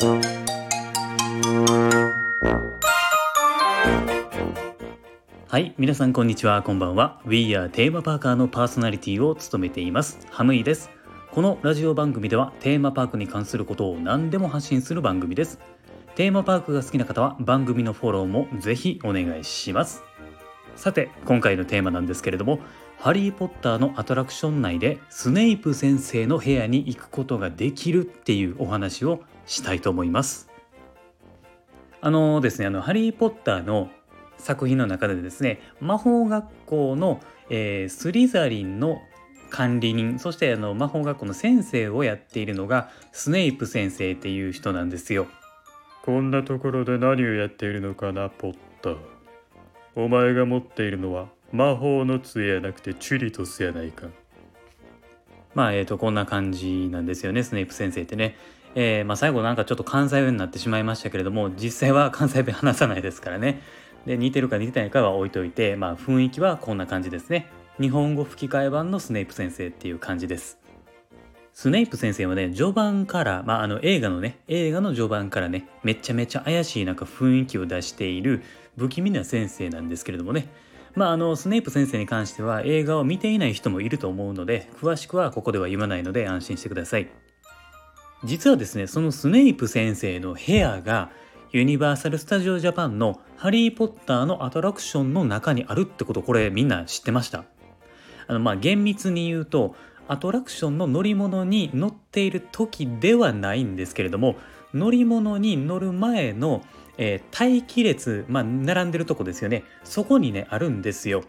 はい皆さんこんにちは。こんばんは。We are テーマパーカーのパーソナリティを務めています。ハムイです。このラジオ番組ではテーマパークに関することを何でも発信する番組です。テーマパークが好きな方は番組のフォローもぜひお願いします。さて今回のテーマなんですけれどもハリー・ポッターのアトラクション内でスネイプ先生の部屋に行くことができるっていうお話をしたいと思いますあのですねあのハリー・ポッターの作品の中でですね魔法学校の、えー、スリザリンの管理人そしてあの魔法学校の先生をやっているのがスネイプ先生っていう人なんですよ。こんなところで何をやっているのかなポッター。お前が持っているのは魔法の杖やなくてチュリトスやないか。まあえっ、ー、とこんな感じなんですよねスネイプ先生ってね。えー、まあ、最後なんかちょっと関西弁になってしまいましたけれども実際は関西弁話さないですからね。で似てるか似てないかは置いといて、まあ、雰囲気はこんな感じですね。日本語吹き替え版のスネイプ先生っていう感じです。スネイプ先生はね、序盤から、まあ、あの映画のね、映画の序盤からね、めちゃめちゃ怪しいなんか雰囲気を出している不気味な先生なんですけれどもね、まあ、あのスネイプ先生に関しては映画を見ていない人もいると思うので、詳しくはここでは言わないので安心してください。実はですね、そのスネイプ先生の部屋がユニバーサル・スタジオ・ジャパンのハリー・ポッターのアトラクションの中にあるってことこれみんな知ってました？あのまあ厳密に言うとアトラクションの乗り物に乗っている時ではないんですけれども乗り物に乗る前の、えー、待機列、まあ、並んでるとこですよね。そこにねあるんですよ。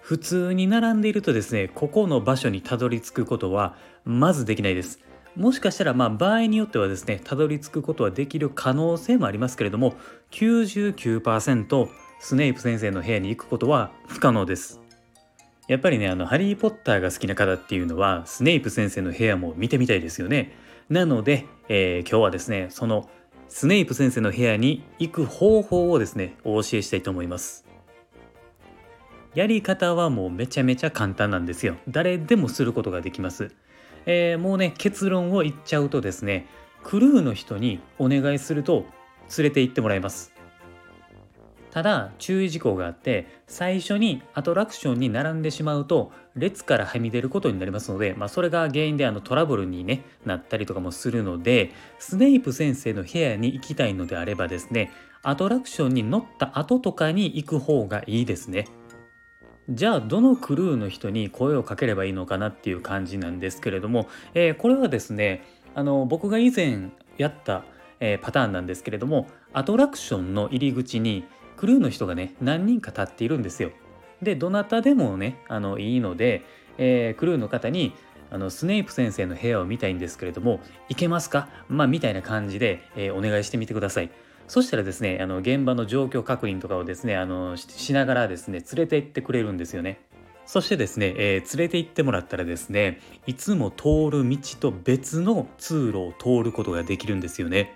普通に並んでいるとですねここの場所にたどり着くことはまずできないです。もしかしたらまあ場合によってはですねたどり着くことはできる可能性もありますけれども99%スネイプ先生の部屋に行くことは不可能です。やっぱりねあのハリー・ポッターが好きな方っていうのはスネイプ先生の部屋も見てみたいですよね。なので、えー、今日はですねそのスネイプ先生の部屋に行く方法をですねお教えしたいと思います。やり方はもうめちゃめちゃ簡単なんですよ。誰でもすることができます。えー、もうね結論を言っちゃうとですねクルーの人にお願いすると連れて行ってもらいますただ注意事項があって最初にアトラクションに並んでしまうと列からはみ出ることになりますので、まあ、それが原因であのトラブルに、ね、なったりとかもするのでスネイプ先生の部屋に行きたいのであればですねアトラクションに乗った後とかに行く方がいいですね。じゃあどのクルーの人に声をかければいいのかなっていう感じなんですけれども、えー、これはですねあの僕が以前やった、えー、パターンなんですけれどもアトラクションの入り口にクルーの人がね何人か立っているんですよ。でどなたでもねあのいいので、えー、クルーの方にあのスネイプ先生の部屋を見たいんですけれども行けますか？まあみたいな感じで、えお願いしてみてください。そしたらですねあの現場の状況確認とかをですねあのしながらですね連れて行ってくれるんですよね。そしてですね、えー、連れて行ってもらったらですねいつも通る道と別の通路を通ることができるんですよね。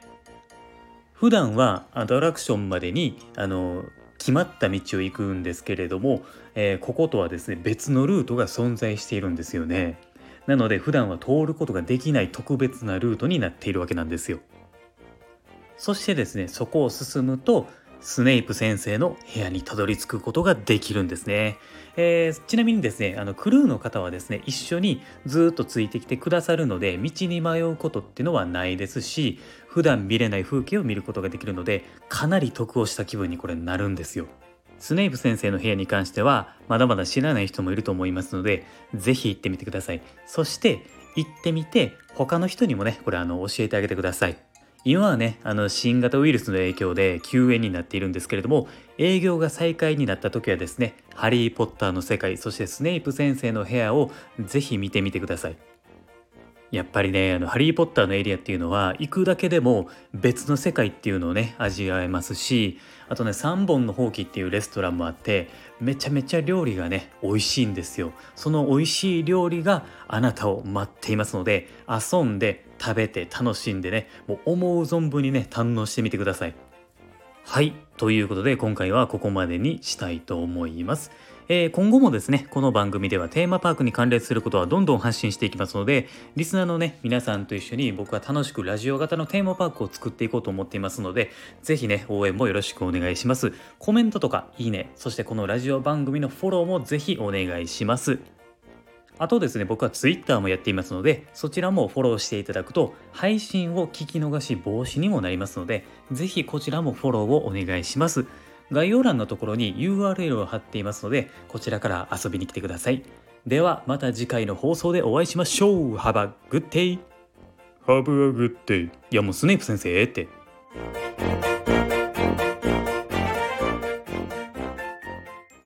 普段はアトラクションまでにあの決まった道を行くんですけれども、えー、こことはですね別のルートが存在しているんですよね。なので普段は通ることができない特別なルートになっているわけなんですよ。そしてですねそこを進むとスネイプ先生の部屋にたどり着くことができるんですね。えー、ちなみにですねあのクルーの方はですね一緒にずっとついてきてくださるので道に迷うことっていうのはないですし普段見れない風景を見ることができるのでかなり得をした気分にこれなるんですよ。スネイプ先生の部屋に関してはまだまだ知らない人もいると思いますので是非行ってみてください。そして行ってみて他の人にもねこれあの教えてあげてください。今はねあの新型ウイルスの影響で休園になっているんですけれども営業が再開になった時はですね「ハリー・ポッター」の世界そしてスネイプ先生の部屋をぜひ見てみてください。やっぱりねあのハリー・ポッターのエリアっていうのは行くだけでも別の世界っていうのをね味わえますしあとね3本のほうきっていうレストランもあってめちゃめちゃ料理がね美味しいんですよ。その美味しい料理があなたを待っていますので遊んで食べて楽しんでねもう思う存分にね堪能してみてください。はいということで今回はここまでにしたいと思います。えー今後もですねこの番組ではテーマパークに関連することはどんどん発信していきますのでリスナーのね皆さんと一緒に僕は楽しくラジオ型のテーマパークを作っていこうと思っていますのでぜひね応援もよろしくお願いします。コメントとかいいねそしてこのラジオ番組のフォローもぜひお願いします。あとですね、僕は Twitter もやっていますので、そちらもフォローしていただくと、配信を聞き逃し防止にもなりますので、ぜひこちらもフォローをお願いします。概要欄のところに URL を貼っていますので、こちらから遊びに来てください。では、また次回の放送でお会いしましょう !Have a good day! Have a good day. いやもうスネイプ先生ええって。